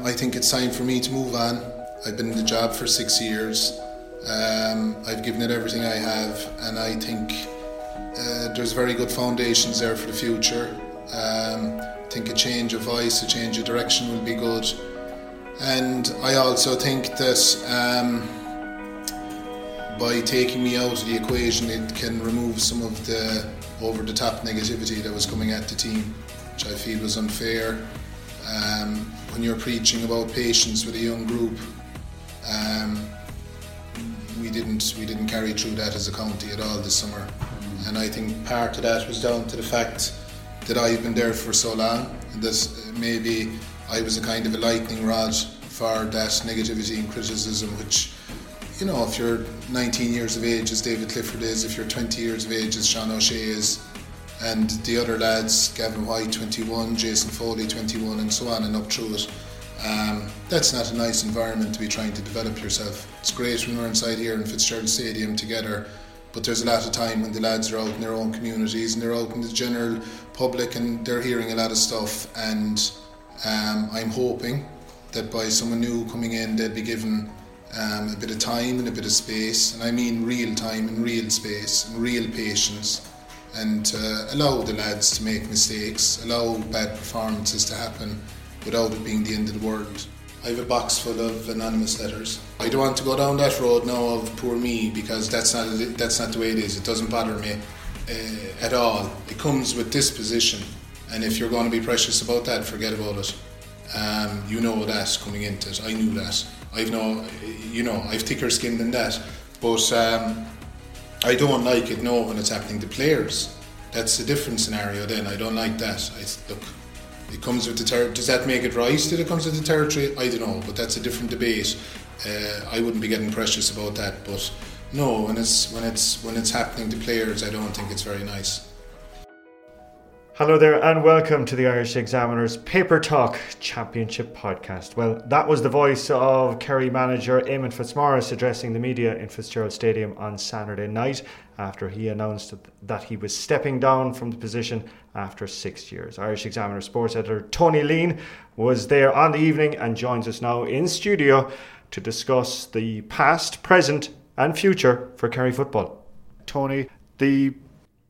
I think it's time for me to move on. I've been in the job for six years. Um, I've given it everything I have, and I think uh, there's very good foundations there for the future. Um, I think a change of voice, a change of direction will be good. And I also think that um, by taking me out of the equation, it can remove some of the over the top negativity that was coming at the team, which I feel was unfair. Um, when you're preaching about patience with a young group, um, we didn't we didn't carry through that as a county at all this summer, and I think part of that was down to the fact that I've been there for so long, and this maybe I was a kind of a lightning rod for that negativity and criticism, which you know, if you're 19 years of age as David Clifford is, if you're 20 years of age as Sean O'Shea is, and the other lads, Gavin White 21, Jason Foley 21, and so on and up through it. Um, that's not a nice environment to be trying to develop yourself. It's great when we're inside here in Fitzgerald Stadium together, but there's a lot of time when the lads are out in their own communities and they're out in the general public and they're hearing a lot of stuff. And um, I'm hoping that by someone new coming in, they'll be given um, a bit of time and a bit of space, and I mean real time and real space and real patience, and uh, allow the lads to make mistakes, allow bad performances to happen without it being the end of the world. I have a box full of anonymous letters. I don't want to go down that road now of poor me because that's not that's not the way it is. It doesn't bother me uh, at all. It comes with disposition, and if you're going to be precious about that, forget about it. Um, you know that coming into it. I knew that. I've no, you know, I've thicker skin than that. But um, I don't like it. No, when it's happening to players, that's a different scenario. Then I don't like that. I look. It comes with the ter- Does that make it right that it comes with the territory? I don't know, but that's a different debate. Uh, I wouldn't be getting precious about that, but no, when it's when it's when it's happening to players, I don't think it's very nice. Hello there, and welcome to the Irish Examiner's Paper Talk Championship podcast. Well, that was the voice of Kerry manager Eamon Fitzmaurice addressing the media in Fitzgerald Stadium on Saturday night after he announced that he was stepping down from the position after six years. Irish Examiner sports editor Tony Leen was there on the evening and joins us now in studio to discuss the past, present, and future for Kerry football. Tony, the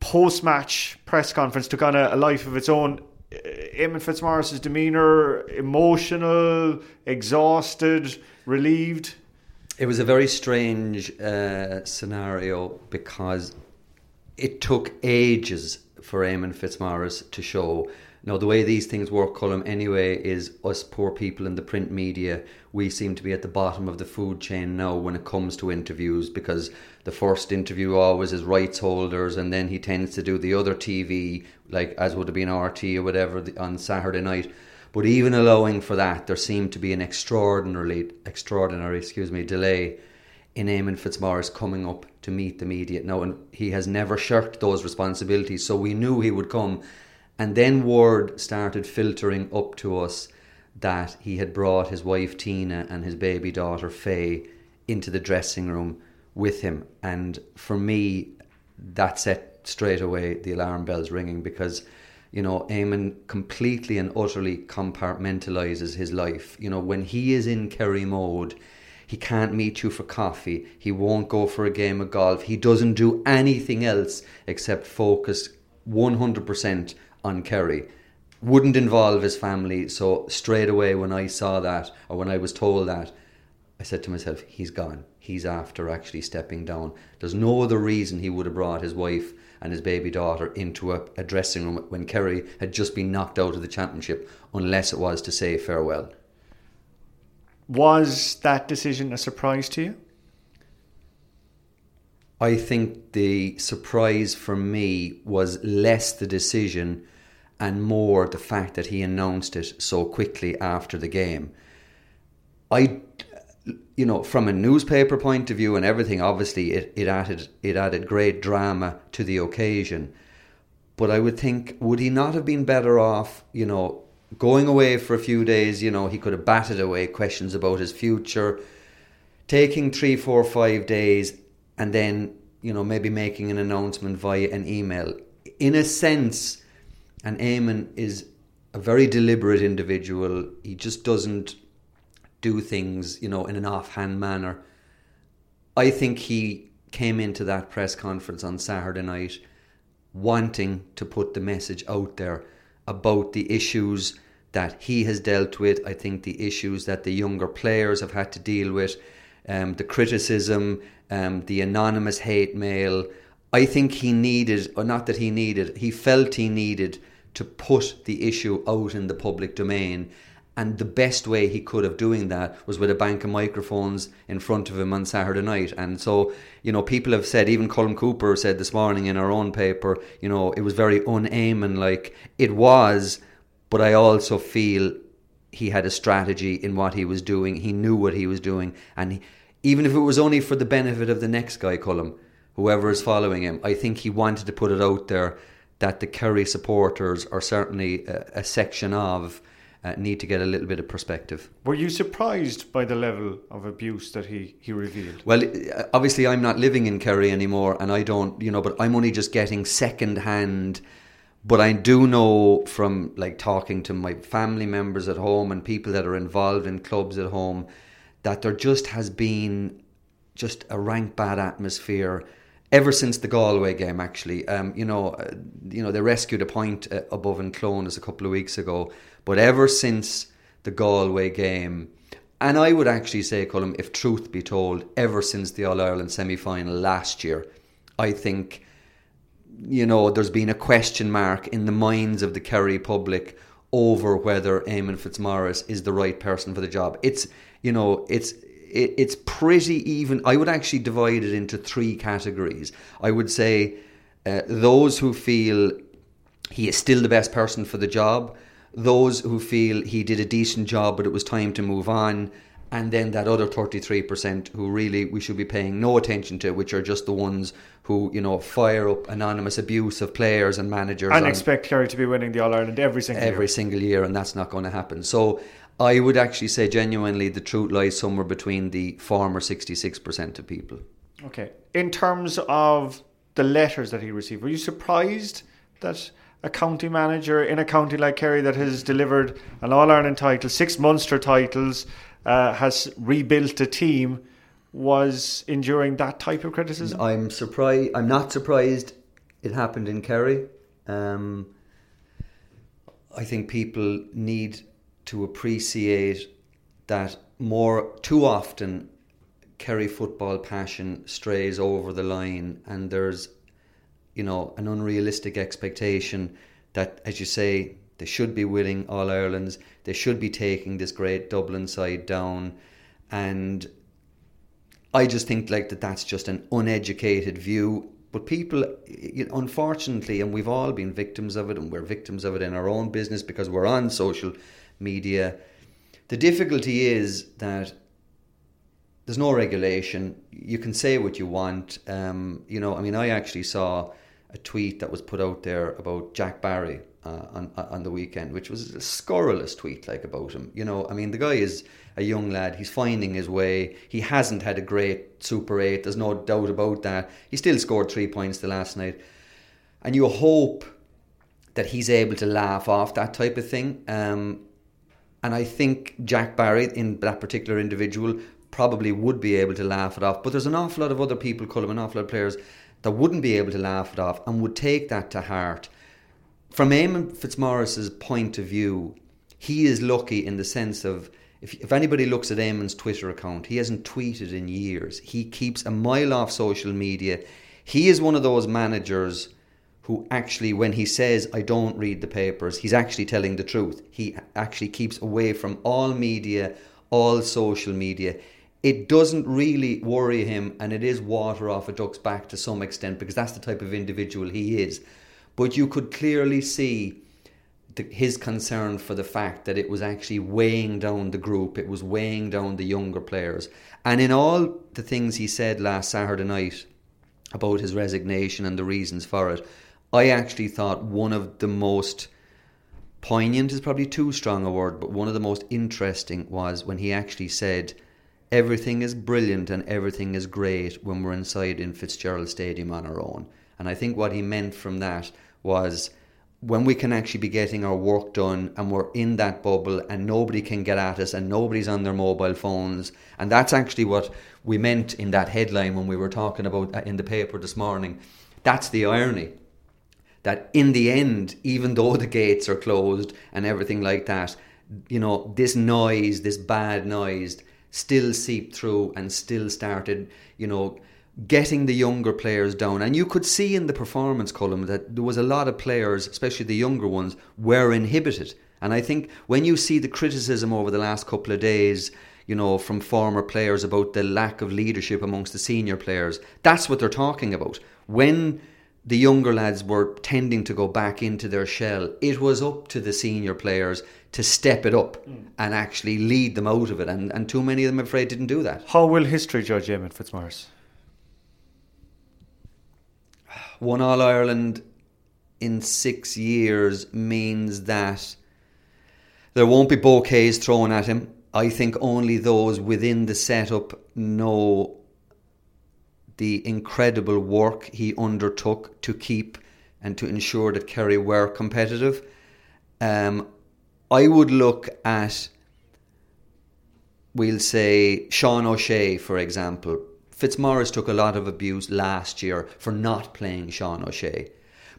post match press conference took on a, a life of its own. Eamon Fitzmaurice's demeanour, emotional, exhausted, relieved. It was a very strange uh, scenario because it took ages for Eamon Fitzmaurice to show. Now, the way these things work, Colm, anyway, is us poor people in the print media, we seem to be at the bottom of the food chain now when it comes to interviews because the first interview always is rights holders and then he tends to do the other TV, like as would have been RT or whatever on Saturday night. But even allowing for that, there seemed to be an extraordinarily, extraordinary, excuse me, delay in Eamon Fitzmaurice coming up to meet the media. Now, and he has never shirked those responsibilities, so we knew he would come. And then word started filtering up to us that he had brought his wife Tina and his baby daughter Faye into the dressing room with him. And for me, that set straight away the alarm bells ringing because, you know, Eamon completely and utterly compartmentalizes his life. You know, when he is in Kerry mode, he can't meet you for coffee. He won't go for a game of golf. He doesn't do anything else except focus 100% on Kerry. Wouldn't involve his family. So straight away, when I saw that, or when I was told that, I said to myself, he's gone. He's after actually stepping down. There's no other reason he would have brought his wife and his baby daughter into a, a dressing room when Kerry had just been knocked out of the championship, unless it was to say farewell. Was that decision a surprise to you? I think the surprise for me was less the decision and more the fact that he announced it so quickly after the game. I, you know, from a newspaper point of view and everything, obviously it, it added it added great drama to the occasion. But I would think, would he not have been better off, you know, going away for a few days? You know, he could have batted away questions about his future, taking three, four, five days, and then, you know, maybe making an announcement via an email. In a sense, and Eamon is a very deliberate individual. He just doesn't do things, you know, in an offhand manner. I think he came into that press conference on Saturday night wanting to put the message out there about the issues that he has dealt with. I think the issues that the younger players have had to deal with, um, the criticism, um, the anonymous hate mail. I think he needed, or not that he needed, he felt he needed to put the issue out in the public domain and the best way he could of doing that was with a bank of microphones in front of him on Saturday night. And so, you know, people have said, even Colm Cooper said this morning in our own paper, you know, it was very un like it was, but I also feel he had a strategy in what he was doing. He knew what he was doing. And he, even if it was only for the benefit of the next guy, Colm, whoever is following him, I think he wanted to put it out there that the Kerry supporters are certainly a, a section of uh, need to get a little bit of perspective. Were you surprised by the level of abuse that he, he revealed? Well, uh, obviously, I'm not living in Kerry anymore, and I don't, you know, but I'm only just getting second hand. But I do know from like talking to my family members at home and people that are involved in clubs at home that there just has been just a rank bad atmosphere ever since the Galway game. Actually, um, you know, uh, you know they rescued a point uh, above in Clones a couple of weeks ago, but ever since the Galway game, and I would actually say, Colm, if truth be told, ever since the All Ireland semi final last year, I think, you know, there's been a question mark in the minds of the Kerry public over whether Eamon Fitzmaurice is the right person for the job. It's, you know, it's it, it's pretty even. I would actually divide it into three categories. I would say uh, those who feel he is still the best person for the job those who feel he did a decent job but it was time to move on and then that other 33% who really we should be paying no attention to which are just the ones who you know fire up anonymous abuse of players and managers and expect Kerry to be winning the All-Ireland every single every year. single year and that's not going to happen. So I would actually say genuinely the truth lies somewhere between the former 66% of people. Okay. In terms of the letters that he received were you surprised that a county manager in a county like Kerry that has delivered an All Ireland title, six Munster titles, uh, has rebuilt a team, was enduring that type of criticism? I'm surprised. I'm not surprised it happened in Kerry. Um, I think people need to appreciate that more too often Kerry football passion strays over the line and there's you know, an unrealistic expectation that, as you say, they should be winning All Irelands, they should be taking this great Dublin side down, and I just think like that that's just an uneducated view. But people, you know, unfortunately, and we've all been victims of it, and we're victims of it in our own business because we're on social media. The difficulty is that there's no regulation. You can say what you want. Um, you know, I mean, I actually saw a tweet that was put out there about Jack Barry uh, on on the weekend, which was a scurrilous tweet like about him. You know, I mean, the guy is a young lad. He's finding his way. He hasn't had a great Super Eight. There's no doubt about that. He still scored three points the last night, and you hope that he's able to laugh off that type of thing. Um, and I think Jack Barry, in that particular individual, probably would be able to laugh it off. But there's an awful lot of other people, Colm, an awful lot of players that wouldn't be able to laugh it off and would take that to heart. From Eamon Fitzmaurice's point of view, he is lucky in the sense of if, if anybody looks at Eamon's Twitter account, he hasn't tweeted in years. He keeps a mile off social media. He is one of those managers who actually, when he says, I don't read the papers, he's actually telling the truth. He actually keeps away from all media, all social media it doesn't really worry him and it is water off a duck's back to some extent because that's the type of individual he is. But you could clearly see the, his concern for the fact that it was actually weighing down the group, it was weighing down the younger players. And in all the things he said last Saturday night about his resignation and the reasons for it, I actually thought one of the most poignant is probably too strong a word, but one of the most interesting was when he actually said, Everything is brilliant and everything is great when we're inside in Fitzgerald Stadium on our own. And I think what he meant from that was when we can actually be getting our work done and we're in that bubble and nobody can get at us and nobody's on their mobile phones. And that's actually what we meant in that headline when we were talking about uh, in the paper this morning. That's the irony. That in the end even though the gates are closed and everything like that you know this noise this bad noise still seeped through and still started you know getting the younger players down. And you could see in the performance column that there was a lot of players, especially the younger ones, were inhibited. And I think when you see the criticism over the last couple of days, you know, from former players about the lack of leadership amongst the senior players, that's what they're talking about. When the younger lads were tending to go back into their shell, it was up to the senior players to step it up mm. and actually lead them out of it. And, and too many of them, I'm afraid, didn't do that. How will history judge Eamon Fitzmaurice? One All Ireland in six years means that there won't be bouquets thrown at him. I think only those within the setup know the incredible work he undertook to keep and to ensure that Kerry were competitive. Um, I would look at, we'll say, Sean O'Shea, for example, Fitzmaurice took a lot of abuse last year for not playing Sean O'Shea.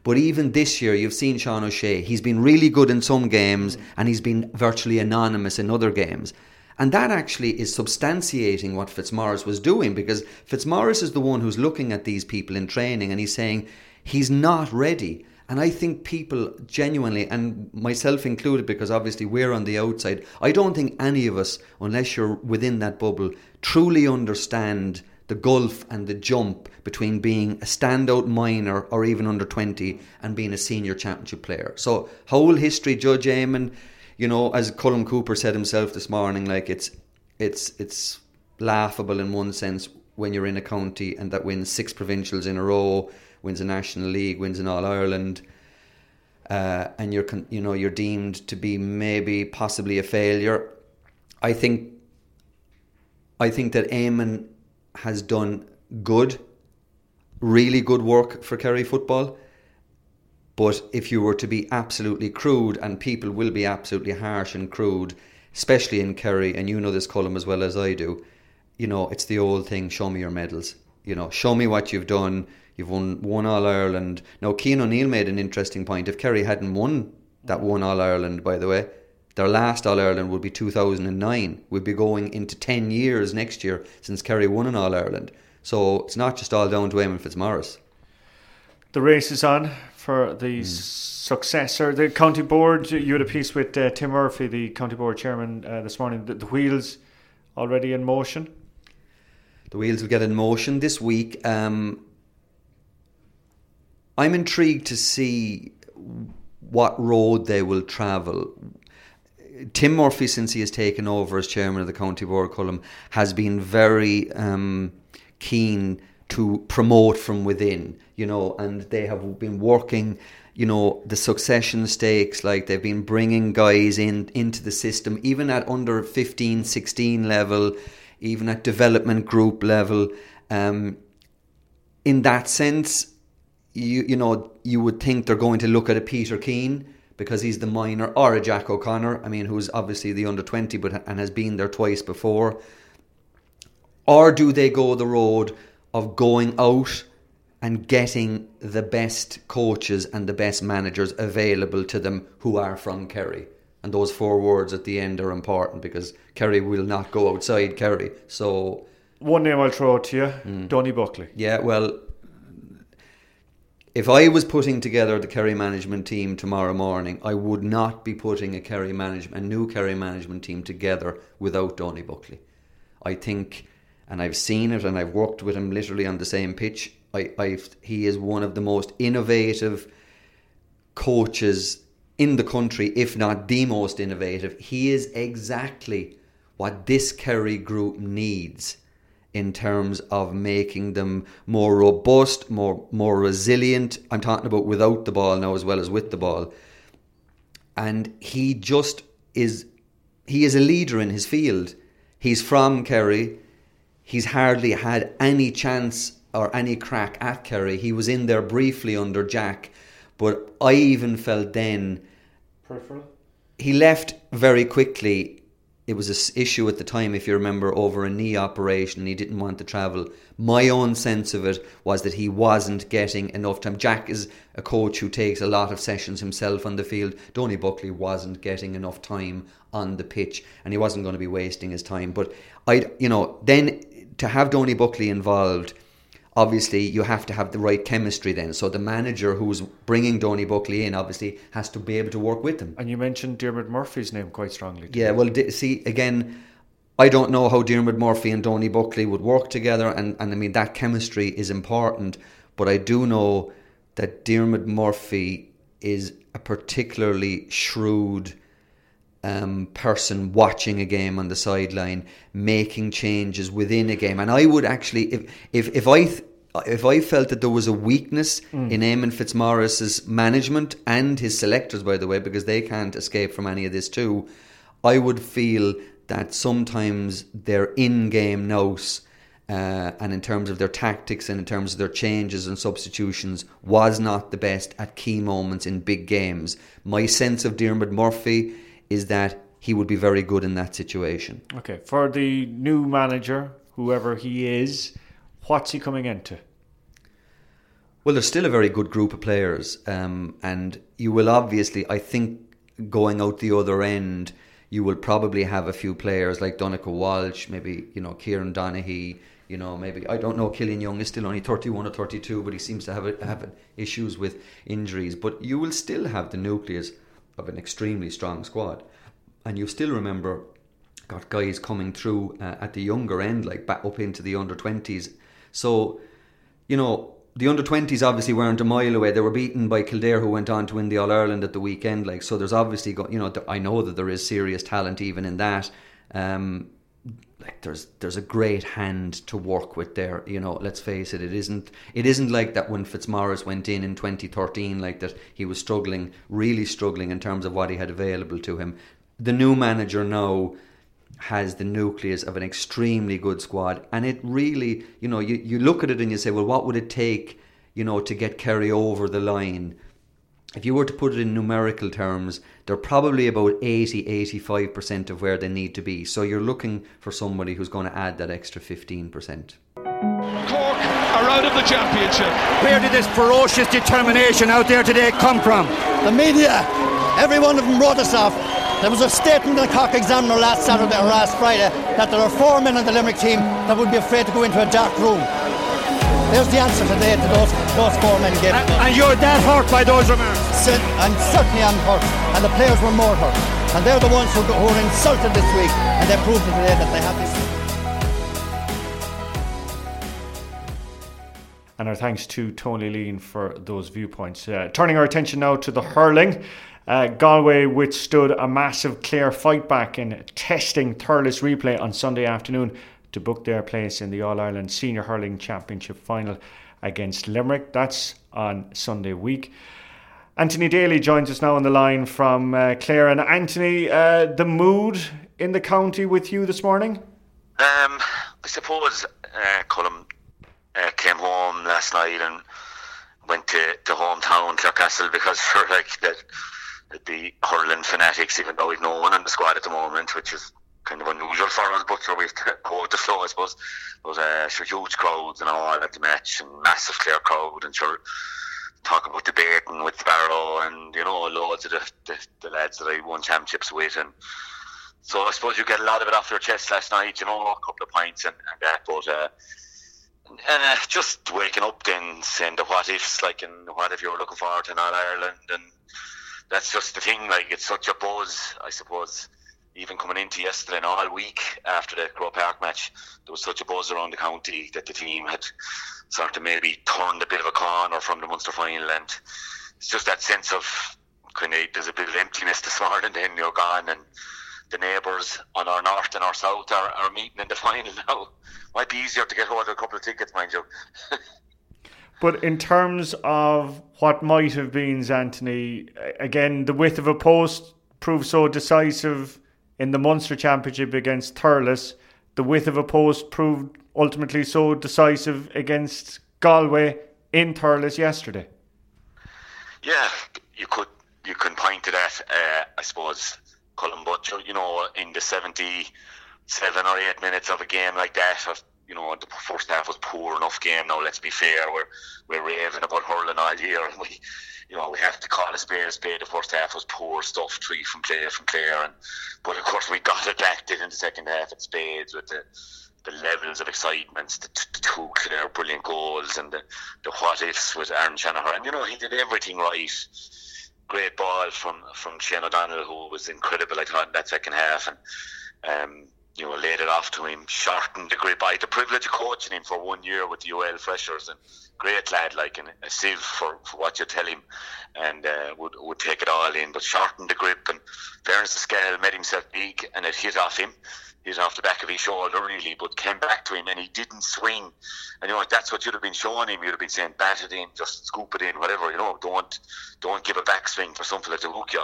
But even this year, you've seen Sean O'Shea. He's been really good in some games and he's been virtually anonymous in other games. And that actually is substantiating what Fitzmaurice was doing because Fitzmaurice is the one who's looking at these people in training and he's saying he's not ready. And I think people genuinely, and myself included, because obviously we're on the outside, I don't think any of us, unless you're within that bubble, truly understand the gulf and the jump between being a standout minor or even under 20 and being a senior championship player. So, whole history, Judge Eamon, you know, as Colm Cooper said himself this morning, like it's it's it's laughable in one sense when you're in a county and that wins six provincials in a row, wins a national league, wins an All Ireland. Uh, and you're you know you're deemed to be maybe possibly a failure. I think I think that Eamon has done good, really good work for Kerry football. But if you were to be absolutely crude, and people will be absolutely harsh and crude, especially in Kerry, and you know this column as well as I do, you know, it's the old thing show me your medals. You know, show me what you've done. You've won one All Ireland. Now, Keane O'Neill made an interesting point. If Kerry hadn't won that one All Ireland, by the way, their last All Ireland would be 2009. We'd be going into 10 years next year since Kerry won an All Ireland. So it's not just all down to Eamon Fitzmaurice. The race is on for the mm. successor. The county board, you had a piece with uh, Tim Murphy, the county board chairman, uh, this morning. The, the, wheels already in motion? The wheels will get in motion this week. Um, I'm intrigued to see what road they will travel. Tim Murphy, since he has taken over as chairman of the county board, Colm, has been very um, keen to promote from within, you know, and they have been working, you know, the succession stakes, like they've been bringing guys in into the system, even at under 15, 16 level, even at development group level. Um, in that sense, you you know, you would think they're going to look at a Peter Keane because he's the minor, or a Jack O'Connor, I mean, who's obviously the under 20 but and has been there twice before? Or do they go the road of going out and getting the best coaches and the best managers available to them who are from Kerry? And those four words at the end are important because Kerry will not go outside Kerry. So. One name I'll throw out to you mm. Donie Buckley. Yeah, well, if I was putting together the Kerry management team tomorrow morning, I would not be putting a Kerry management, a new Kerry management team together without Donie Buckley. I think, and I've seen it, and I've worked with him literally on the same pitch. I, I've, he is one of the most innovative coaches in the country, if not the most innovative. He is exactly what this Kerry group needs in terms of making them more robust, more more resilient. I'm talking about without the ball now as well as with the ball. And he just is he is a leader in his field. He's from Kerry. He's hardly had any chance or any crack at Kerry. He was in there briefly under Jack, but I even felt then Peripheral. he left very quickly. It was an issue at the time, if you remember, over a knee operation. He didn't want to travel. My own sense of it was that he wasn't getting enough time. Jack is a coach who takes a lot of sessions himself on the field. Donie Buckley wasn't getting enough time on the pitch, and he wasn't going to be wasting his time. But I, you know, then to have Donie Buckley involved obviously you have to have the right chemistry then. So the manager who's bringing Donie Buckley in obviously has to be able to work with him. And you mentioned Dermot Murphy's name quite strongly. Yeah, well, di- see, again, I don't know how Dermot Murphy and Donie Buckley would work together, and, and I mean, that chemistry is important, but I do know that Dermot Murphy is a particularly shrewd um, person watching a game on the sideline, making changes within a game. And I would actually, if if if I th- if I felt that there was a weakness in Eamon Fitzmaurice's management and his selectors, by the way, because they can't escape from any of this too, I would feel that sometimes their in-game nous. Uh, and in terms of their tactics and in terms of their changes and substitutions, was not the best at key moments in big games. My sense of Dermot Murphy is that he would be very good in that situation. Okay, for the new manager, whoever he is, what's he coming into? Well, there's still a very good group of players, um, and you will obviously, I think, going out the other end, you will probably have a few players like Donnchadh Walsh, maybe you know Kieran Donaghy. You know, maybe I don't know. Killian Young is still only 31 or 32, but he seems to have a, have issues with injuries. But you will still have the nucleus of an extremely strong squad, and you still remember got guys coming through uh, at the younger end, like back up into the under 20s. So, you know, the under 20s obviously weren't a mile away. They were beaten by Kildare, who went on to win the All Ireland at the weekend. Like, so there's obviously got, you know, I know that there is serious talent even in that. Um, like there's there's a great hand to work with there. You know, let's face it, it isn't it isn't like that when Fitzmaurice went in in 2013, like that he was struggling, really struggling in terms of what he had available to him. The new manager now has the nucleus of an extremely good squad, and it really, you know, you, you look at it and you say, well, what would it take, you know, to get Kerry over the line? If you were to put it in numerical terms, they're probably about 80 85% of where they need to be. So you're looking for somebody who's going to add that extra 15%. Cork are out of the championship. Where did this ferocious determination out there today come from? The media, every one of them wrote us off. There was a statement in the Cork Examiner last Saturday or last Friday that there are four men on the Limerick team that would be afraid to go into a dark room. There's the answer today to those those four men gave. And, and you're that hurt by those remarks? Cer- I'm certainly I'm hurt, and the players were more hurt. And they're the ones who, who were insulted this week, and they proved it today that they have this. And our thanks to Tony Leen for those viewpoints. Uh, turning our attention now to the hurling. Uh, Galway withstood a massive Clare fight back in testing Thurles replay on Sunday afternoon to book their place in the All Ireland Senior Hurling Championship final against Limerick. That's on Sunday week. Anthony Daly joins us now on the line from uh, Clare. And Anthony, uh, the mood in the county with you this morning? Um, I suppose uh, Colm uh, came home last night and went to, to hometown Clarecastle because for like the, the hurling fanatics, even though we've no one in the squad at the moment, which is kind of unusual for us, but sure we've to the flow, I suppose. There was uh, sure huge crowds and all at the match, and massive Clare crowd, and sure talk about debating with Barrow and you know loads of the, the, the lads that I won championships with, and so I suppose you get a lot of it off your chest last night, you know, a couple of points and, and that, but. Uh, and uh, just waking up then saying the what ifs like and what if you're looking forward to All Ireland and that's just the thing like it's such a buzz I suppose even coming into yesterday and all week after the Croke Park match there was such a buzz around the county that the team had sort of maybe turned a bit of a corner from the Munster final and it's just that sense of kind of there's a bit of emptiness this morning. Then you're gone, and the neighbours on our north and our south are, are meeting in the final now. Might be easier to get hold of a couple of tickets, mind you. but in terms of what might have been, Anthony, again, the width of a post proved so decisive in the Munster Championship against Thurles. The width of a post proved ultimately so decisive against Galway in Thurles yesterday. Yeah, you could you can point to that. Uh, I suppose Colin Butcher, you know, in the seventy-seven or eight minutes of a game like that, you know, the first half was poor enough game. Now, let's be fair, we're we're raving about hurling all year, and we, you know, we have to call a spade a spade. The first half was poor stuff, three from player from player, and but of course we got it back in the second half at spades with the the levels of excitement, the, the two clear brilliant goals, and the, the what ifs with Aron Shanagher. You know, he did everything right great ball from from Shane O'Donnell, who was incredible. I thought in that second half, and um, you know laid it off to him, shortened the grip. I had the privilege of coaching him for one year with the UL freshers, and great lad, like and a sieve for, for what you tell him, and uh, would would take it all in, but shortened the grip. And to scale, made himself big, and it hit off him hit off the back of his shoulder really, but came back to him and he didn't swing. And you know that's what you'd have been showing him. You'd have been saying, bat it in, just scoop it in, whatever. You know, don't don't give a backswing for something to hook you.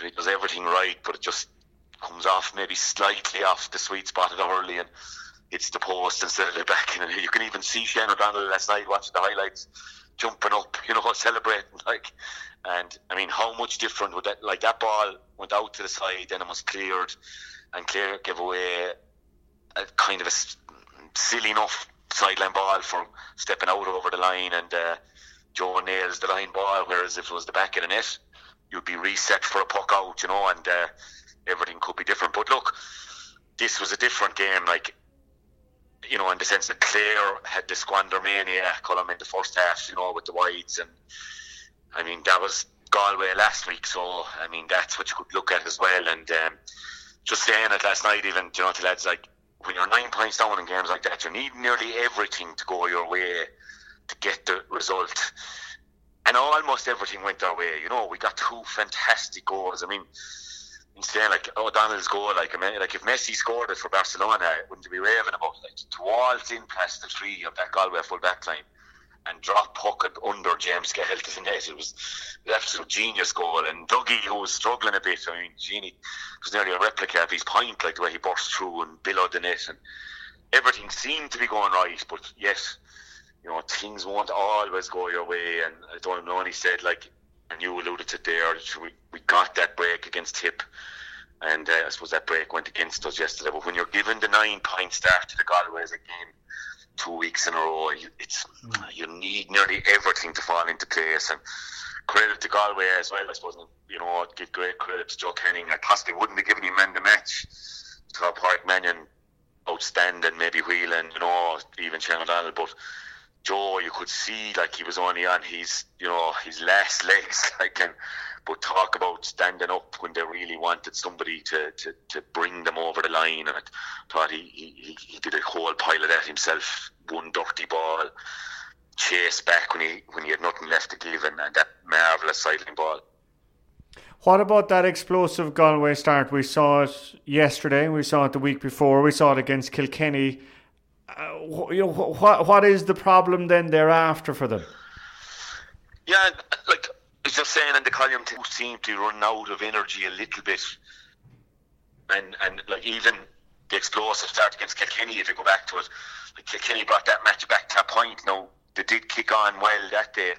He does everything right, but it just comes off maybe slightly off the sweet spot of the hurley and hits the post instead of the back. And you can even see Shane O'Donnell last night watching the highlights, jumping up, you know, celebrating like. And I mean, how much different would that? Like that ball went out to the side, and it was cleared and Clare gave away a kind of a silly enough sideline ball for stepping out over the line, and uh, Joe nails the line ball. Whereas if it was the back of the net, you'd be reset for a puck out, you know, and uh, everything could be different. But look, this was a different game, like you know, in the sense that Clare had the squander mania column in the first half, you know, with the wides, and I mean that was Galway last week, so I mean that's what you could look at as well, and. Um, just saying it last night, even you know, to lads like when you're nine points down in games like that, you need nearly everything to go your way to get the result. And almost everything went our way. You know, we got two fantastic goals. I mean, instead, like oh, O'Donnell's goal, like I mean, like if Messi scored it for Barcelona, wouldn't be raving about it. Like to waltz in past the tree of that Galway full back line and drop puck under James to the net. It was an absolute genius goal. And Dougie, who was struggling a bit, I mean, Genie was nearly a replica of his point, like the way he burst through and billowed the net. And everything seemed to be going right, but yes, you know, things won't always go your way. And I don't know, and he said, like, and you alluded to there, we, we got that break against Tip. And uh, I suppose that break went against us yesterday. But when you're given the nine point start to the Galways again, two weeks in a row. It's mm. you need nearly everything to fall into place, and credit to Galway as well. I suppose you know I'd give great credit to Joe Canning. I possibly wouldn't have given him man the match. Top Park Mannion, outstanding. Maybe Whelan, you know, even Shane O'Donnell, but. Joe, you could see like he was only on his, you know, his last legs, like, and but talk about standing up when they really wanted somebody to, to, to bring them over the line. And I thought he, he, he did a whole pile of that himself. One dirty ball, chase back when he when he had nothing left to give, and, and that marvellous cycling ball. What about that explosive Galway start? We saw it yesterday. We saw it the week before. We saw it against Kilkenny. You know, what what is the problem then thereafter for them? Yeah, like was just saying in the column who seem to run out of energy a little bit, and and like even the explosive start against Kilkenny, if you go back to it, like Kilkenny brought that match back to a point. Now they did kick on well that day,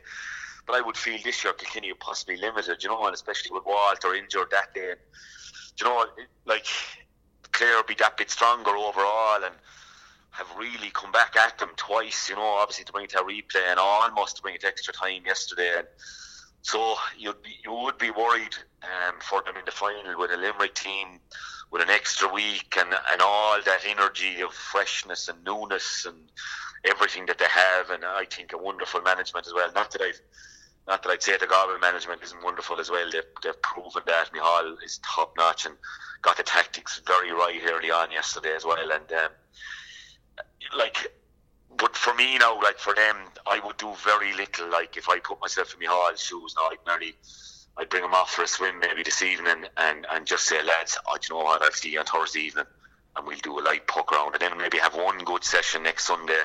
but I would feel this year Kilkenny are possibly limited, you know, and especially with Walter injured that day. you know, like Clare be that bit stronger overall and have really come back at them twice, you know, obviously to bring it to a replay and almost to bring it to extra time yesterday. And so you'd be, you would be worried um, for them in the final with a Limerick team with an extra week and, and all that energy of freshness and newness and everything that they have, and I think a wonderful management as well. Not that I, not that I'd say the Galway management isn't wonderful as well. They've, they've proven that Micheál is top notch and got the tactics very right early on yesterday as well. And um, like but for me now, like for them, I would do very little. Like if I put myself in my Micheál's shoes now, I'd nearly, I'd bring them off for a swim maybe this evening and, and just say, lads, oh, do you know what? I'll see you on Thursday evening and we'll do a light puck round and then maybe have one good session next Sunday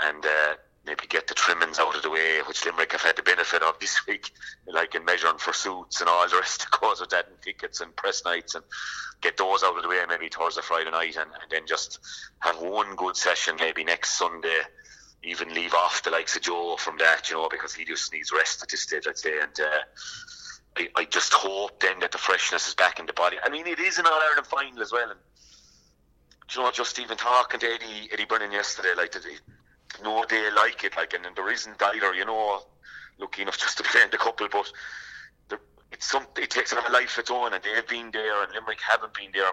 and uh, maybe get the trimmings out of the way, which Limerick have had the benefit of this week, like in measuring for suits and all the rest that goes with that, and tickets and press nights, and get those out of the way maybe Thursday, Friday night, and, and then just have one good session maybe next Sunday. Even leave off the likes of Joe from that, you know, because he just needs rest at this stage, I'd say. And uh, I, I just hope then that the freshness is back in the body. I mean, it is an All Ireland final as well, and you know, just even talking to Eddie Eddie Brennan yesterday, like the, no day like it, like, and and there isn't either, you know, lucky enough just to play in the couple, but it's some, it takes on a life of its own, and they've been there, and Limerick haven't been there.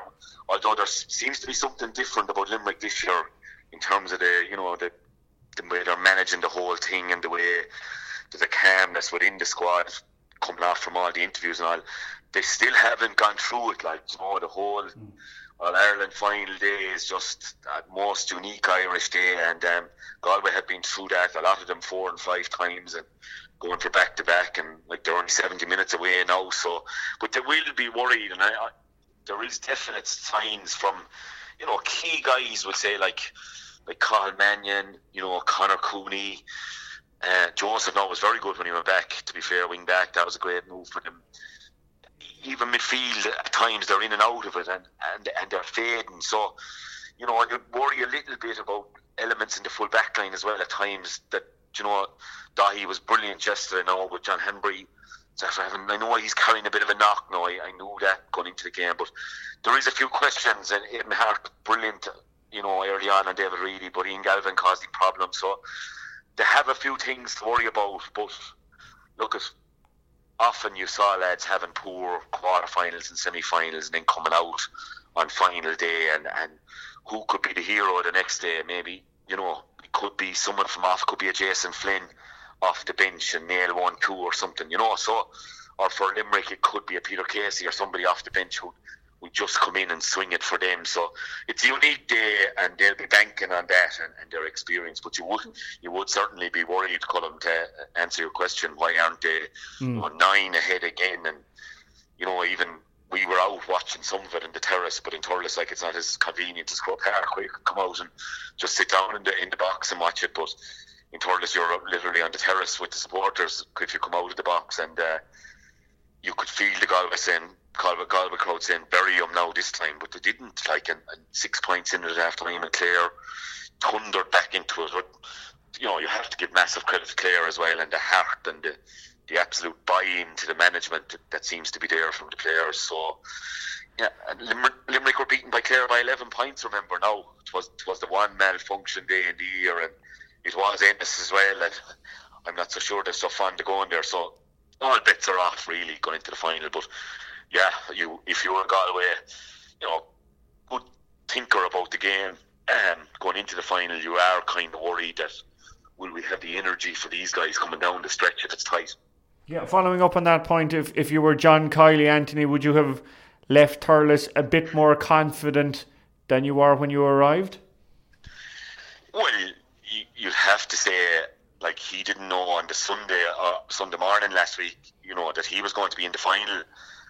Although there seems to be something different about Limerick this year in terms of the, you know, the, the way they're managing the whole thing and the way there's a calmness within the squad coming off from all the interviews and all. They still haven't gone through it, like, you know, the whole. Mm. Well, Ireland final day is just that most unique Irish day, and um, Galway have been through that a lot of them four and five times, and going for back to back, and like they're only seventy minutes away now. So, but they will be worried, and I, I, there is definite signs from, you know, key guys would say like, like Cathal Mannion, you know, Conor Cooney. Uh, Joseph now was very good when he went back. To be fair, wing back, that was a great move for them even midfield at times they're in and out of it and, and, and they're fading. So, you know, you worry a little bit about elements in the full back line as well at times that, you know, Daithí was brilliant yesterday and now with John Henry. I know he's carrying a bit of a knock now. I, I knew that going into the game, but there is a few questions. And Aidan Harte, brilliant, you know, early on, and David Reidy, but Ian Galvin causing problems. So they have a few things to worry about. But look, at often you saw lads having poor quarterfinals and semi-finals and then coming out on final day and, and who could be the hero the next day? Maybe you know it could be someone from off could be a Jason Flynn off the bench and nail one two or something you know? So or for Limerick it could be a Peter Casey or somebody off the bench who we just come in and swing it for them. So it's a unique day, and they'll be banking on that and, and their experience. But you would you would certainly be worried, Colin, to answer your question. Why aren't they mm. nine ahead again? And you know, even we were out watching some of it in the terrace, but in Thurles, like it's not as convenient to Croke Park where you can come out and just sit down in the in the box and watch it. But in Thurles, you're literally on the terrace with the supporters if you come out of the box, and uh, you could feel the Galway saying Galway, Galway crowd saying bury him now this time, but they didn't. Like, and, and six points in it after time, and Clare thundered back into it. But, you know, you have to give massive credit to Clare as well, and the heart and the, the absolute buy-in to the management that, that seems to be there from the players. So, yeah, and Limerick, Limerick were beaten by Clare by 11 points, remember now. It was, it was the one malfunction day in the year, and it was Ennis as well. And I'm not so sure they're so fond of going there. So, all bets are off, really, going into the final. But yeah, you if you were Galway, you know, good thinker about the game, um, going into the final, you are kind of worried that will we have the energy for these guys coming down the stretch if it's tight. Yeah, following up on that point, if if you were John Kiely, Anthony, would you have left Thurles a bit more confident than you were when you arrived? Well, you, you'd have to say like he didn't know on the Sunday uh, Sunday morning last week, you know, that he was going to be in the final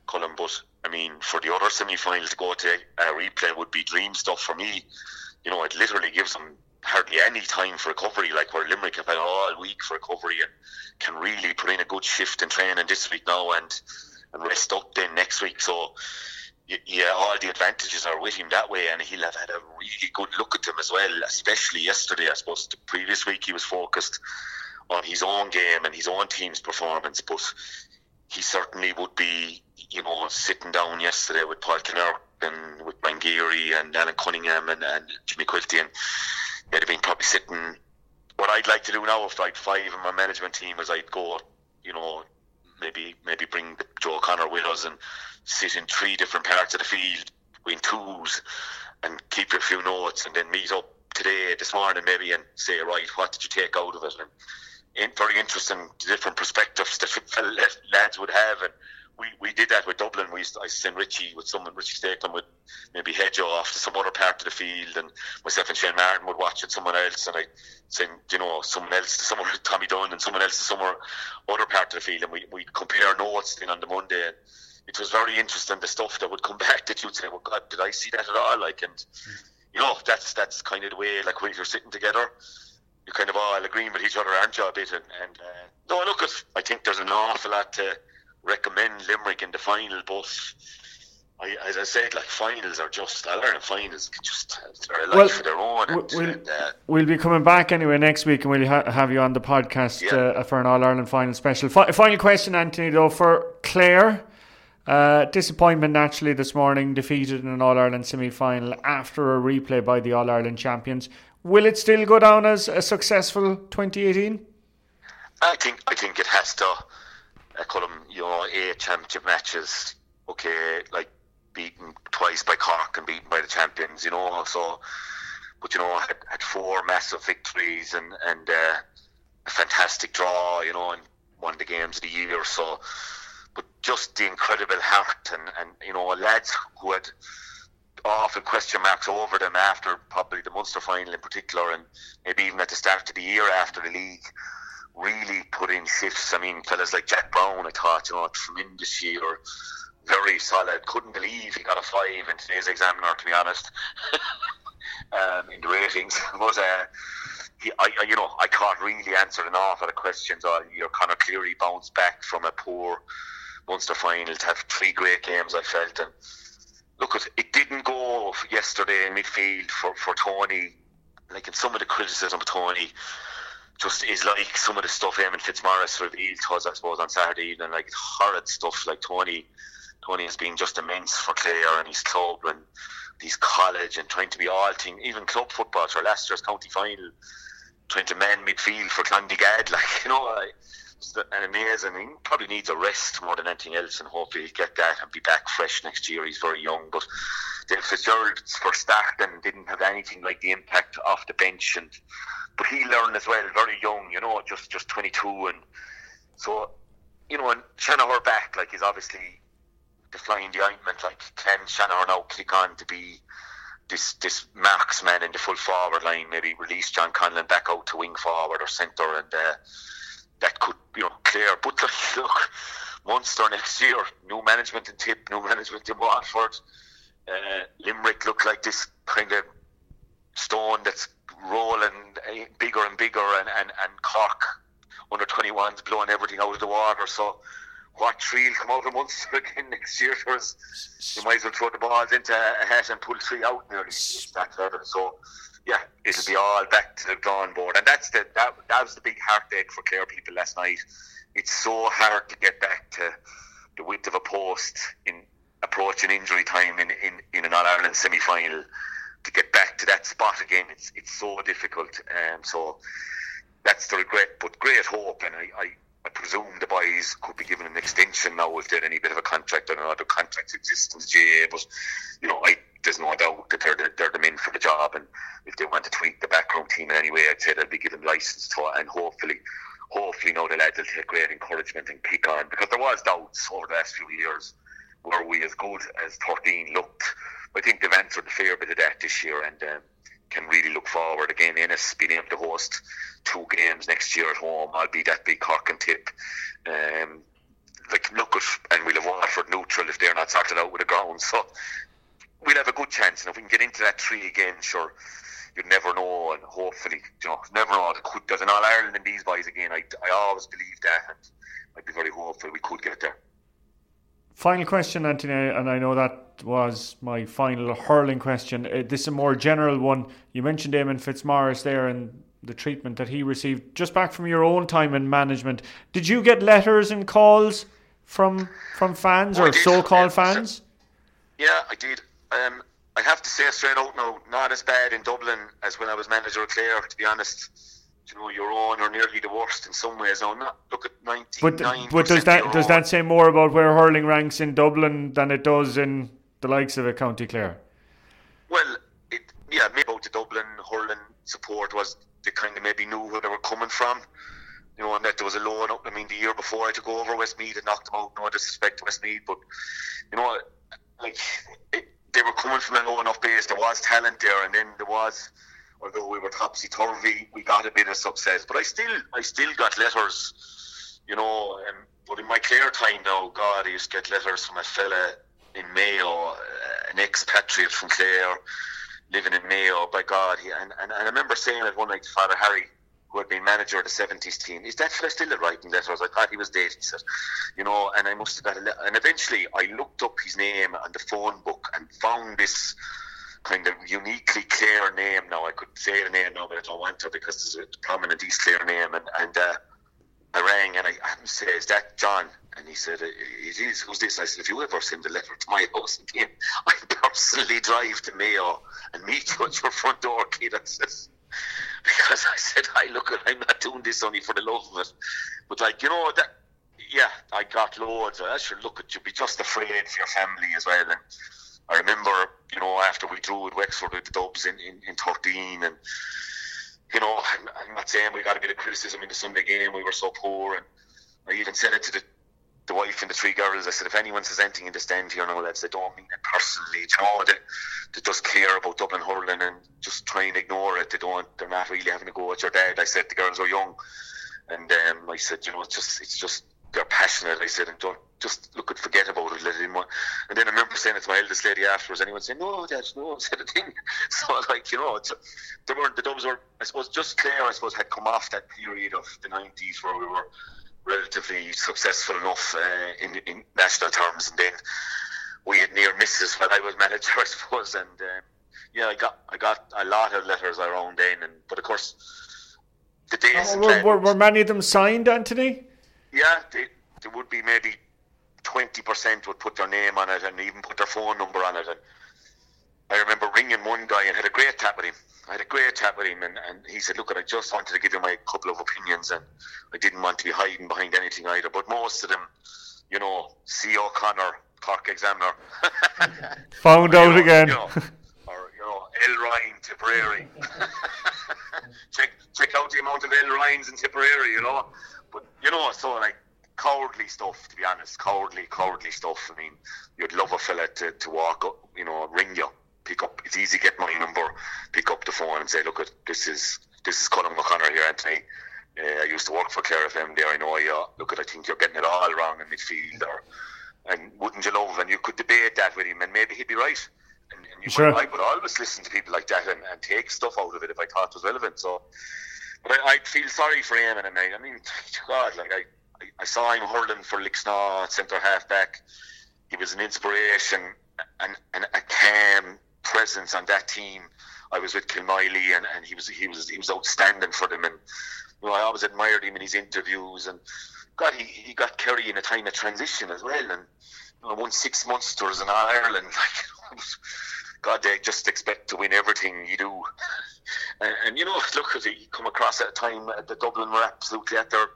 Colin. But I mean, for the other semi-final to go to a replay would be dream stuff for me. You know, it literally gives them hardly any time for recovery. Like where Limerick have had all week for recovery and can really put in a good shift in training this week now and and rest up then next week. So yeah, all the advantages are with him that way, and he'll have had a really good look at them as well. Especially yesterday, I suppose. The previous week he was focused on his own game and his own team's performance, but he certainly would be you know, sitting down yesterday with Paul Kinnerk and with Brian Geary and Alan Cunningham and, and Jimmy Quilty, and they'd have been probably sitting. What I'd like to do now, if I'd five in my management team, is I'd go, you know, maybe maybe bring Joe O'Connor with us and sit in three different parts of the field in twos and keep a few notes and then meet up today, this morning maybe, and say, right, what did you take out of it? And in, very interesting, different perspectives that lads would have and we, we did that with Dublin. We used to, I send Richie with someone, Richie Stakelum would maybe you off to some other part of the field, and myself and Shane Martin would watch it someone else, and I send you know someone else to someone Tommy Dunne and someone else to somewhere other part of the field, and we we compare notes then on the Monday. And it was very interesting the stuff that would come back that you'd say, "Well, God, did I see that at all?" Like, and you know that's that's kind of the way like when you're sitting together you kind of all agreeing with each other, aren't you, a bit? And, and uh, no, look, I think there's an awful lot to recommend Limerick in the final, but I, as I said, like finals are just Ireland finals, just they're a life well, of their own. And, we'll, and, uh, we'll be coming back anyway next week, and we'll ha- have you on the podcast yeah. uh, for an All Ireland final special. F- final question, Anthony, though, for Clare. Uh, disappointment naturally this morning, defeated in an All Ireland semi final after a replay by the All Ireland champions. Will it still go down as a successful 2018? I think I think it has to. I call them, your know, eight championship matches. Okay, like beaten twice by Cork and beaten by the champions, you know. So, but you know, had, had four massive victories and and uh, a fantastic draw, you know, and won the games of the year. So, but just the incredible heart and and you know, lads who had often question marks over them after probably the Munster final in particular, and maybe even at the start of the year after the league really put in shifts. I mean, fellas like Jack Browne, I thought, you know, a tremendous year, very solid. Couldn't believe he got a five in today's examiner, to be honest, um, in the ratings. But, uh, he, I, you know, I can't really answer an awful lot of questions all year. Conor Cleary bounced back from a poor Munster final to have three great games, I felt. And look, it didn't go yesterday in midfield for, for Tony. Like in some of the criticism of Tony, just is like some of the stuff Eamonn Fitzmaurice revealed to us, I suppose, on Saturday evening, like horrid stuff. Like Tony, Tony has been just immense for Clare and his club and his college and trying to be all thing, even club football. For last year's county final, trying to man midfield for Clondegad, like you know, it's an amazing. He probably needs a rest more than anything else, and hopefully he'll get that and be back fresh next year. He's very young, but Dave Fitzgerald for starting didn't have anything like the impact off the bench and but he learned as well, very young, you know, just just 22, and so you know, and Shanagher back like is obviously the the ointment. Like, can Shanagher now click on to be this this marksman in the full forward line? Maybe release John Conlon back out to wing forward or centre, and uh, that could you know clear. But like, look, Munster next year, new management in Tip, new management in Waterford. Uh, Limerick look like this kind of stone that's rolling eh, bigger and bigger, and, and, and Cork under 21s blowing everything out of the water. So, what three will come out of Munster again next year? There's, you might as well throw the balls into a hat and pull three out nearly. That level. So, yeah, it'll be all back to the drawing board, and that's the that that was the big heartache for Clare people last night. It's so hard to get back to the width of a post in approaching injury time in, in, in an All Ireland semi final to get back to that spot again, it's it's so difficult. Um, so that's the regret, but great hope, and I, I, I presume the boys could be given an extension now if they're any bit of a contract. I don't know the in the GAA, but you know, I there's no doubt that they're the, they're the men for the job, and if they want to tweak the backroom team in any way, I'd say they'll be given license to it, and hopefully. Hopefully, now the lads will take great encouragement and kick on because there was doubts over the last few years. Were we as good as 13 looked? I think they've answered a fair bit of that this year and um, can really look forward. Again, Ennis being able to host two games next year at home, I'll be that big Cork and tip. Um, like look at and we'll have Waterford neutral if they're not sorted out with the ground. So we'll have a good chance, and if we can get into that three again, sure. You never know, and hopefully, you know, never know. Could, there's an All Ireland in these boys again. I, I always believe that, and I'd be very hopeful we could get there. Final question, Anthony, and I know that was my final hurling question. Uh, this is a more general one. You mentioned Eamonn Fitzmaurice there and the treatment that he received just back from your own time in management. Did you get letters and calls from from fans or so-called fans? Yeah, I did. Um, I have to say straight out now, not as bad in Dublin as when I was manager of Clare. To be honest, you know your own are nearly the worst in some ways. Now, not look at ninety nine. But, but does that does that say more about where hurling ranks in Dublin than it does in the likes of a County Clare? Well, it, yeah, maybe about the Dublin hurling support was they kind of maybe knew where they were coming from. you know, and that there was a loan up. I mean, the year before I took over Westmeath and knocked them out. No disrespect to Westmeath, but you know, like it, they were coming from a low enough base. There was talent there, and then there was, although we were topsy turvy, we got a bit of success. But I still, I still got letters, you know. Um, but in my Clare time now, God, I used to get letters from a fella in Mayo, uh, an expatriate from Clare, living in Mayo. By God, he, and, and, and I remember saying it one night to Father Harry who had been manager of the 70s team, is that fella still writing letters? I thought he was dead, he said. You know, and I must have got a letter. And eventually I looked up his name on the phone book and found this kind of uniquely Clare name now. I could say the name now, but I don't want to because there's a prominent East Clare name. And, and uh, I rang and I, I said, is that John? And he said, it is. Who's this? I said, if you ever send a letter to my house again, I personally drive to Mayo and meet you at your front door, kid. I says, because I said, "I look, at I'm not doing this only for the love of it." But like you know that, yeah, I got loads. I should look at you, be just afraid for your family as well. And I remember, you know, after we drew with Wexford with the Dubs in, in, in 13, and you know, I'm, not saying we got a bit of criticism in the Sunday game. We were so poor, and I even said it to the the wife and the three girls. I said, if anyone says anything in the stand here, no, lads, they don't mean it personally. You know, they, they just care about Dublin hurling and just try and ignore it. They don't. They're not really having a go at your dad. I said the girls are young, and um, I said, you know, it's just, it's just they're passionate. I said, and don't just look and forget about it. Let it in one. And then I remember saying it to my eldest lady afterwards. Anyone saying, no, Dad, no said a thing. So I like, you know, it's, they weren't. The Dubs were, I suppose, just Clare. I suppose had come off that period of the '90s where we were relatively successful enough uh, in, in national terms, and then we had near misses when I was manager, I suppose. And um, yeah, I got I got a lot of letters around then, and but of course the days. Oh, were, were, were, many of them signed, Anthony? Yeah, they, there would be maybe twenty percent would put their name on it and even put their phone number on it. And I remember ringing one guy and had a great chat with him. I had a great chat with him, and, and he said, "Look, I just wanted to give you my couple of opinions, and I didn't want to be hiding behind anything either. But most of them, you know, C. O'Connor, Cork Examiner, found out know, again. You know, or you know, L. Ryan, Tipperary. check check out the amount of L. Ryans in Tipperary, you know. But you know, so like cowardly stuff, to be honest, cowardly, cowardly stuff. I mean, you'd love a fella to, to walk up, you know, ring you pick up. It's easy to get my number, pick up the phone and say, look, this is this is Colin O'Connor here, Anthony. Uh, I used to work for Clare FM there. I know you. Look, at I think you're getting it all wrong in midfield. Or, and wouldn't you love? And you could debate that with him, and maybe he'd be right. And, and you sure. Would, I would always listen to people like that and, and, take stuff out of it if I thought it was relevant. So, but I, would feel sorry for him, and I, I mean, God, like I, I, I saw him hurling for Lixnaw at centre half back. He was an inspiration and, and a calm presence on that team. I was with Kilmoyley and, and he was he was he was outstanding for them and you know, I always admired him in his interviews and God he, he got Kerry in a time of transition as well and you know, won six Munsters in Ireland like God they just expect to win everything you do and, and you know look you come across at a time the Dublin were absolutely at their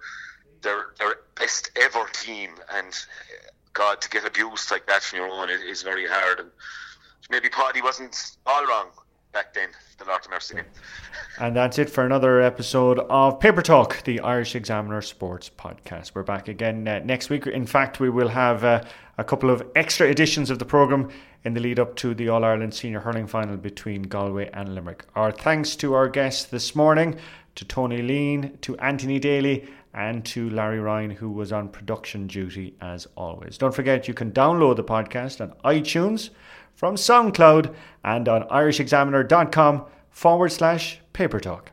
their their best ever team and God to get abused like that from your own is, is very hard and maybe Paddy wasn't all wrong back then. The Lord mercy him. And that's it for another episode of Paper Talk, the Irish Examiner Sports Podcast. We're back again uh, next week. In fact, we will have uh, a couple of extra editions of the programme in the lead up to the All Ireland Senior Hurling Final between Galway and Limerick. Our thanks to our guests this morning, to Tony Leen, to Anthony Daly, and to Larry Ryan, who was on production duty as always. Don't forget, you can download the podcast on iTunes from SoundCloud and on irishexaminer.com forward slash paper talk.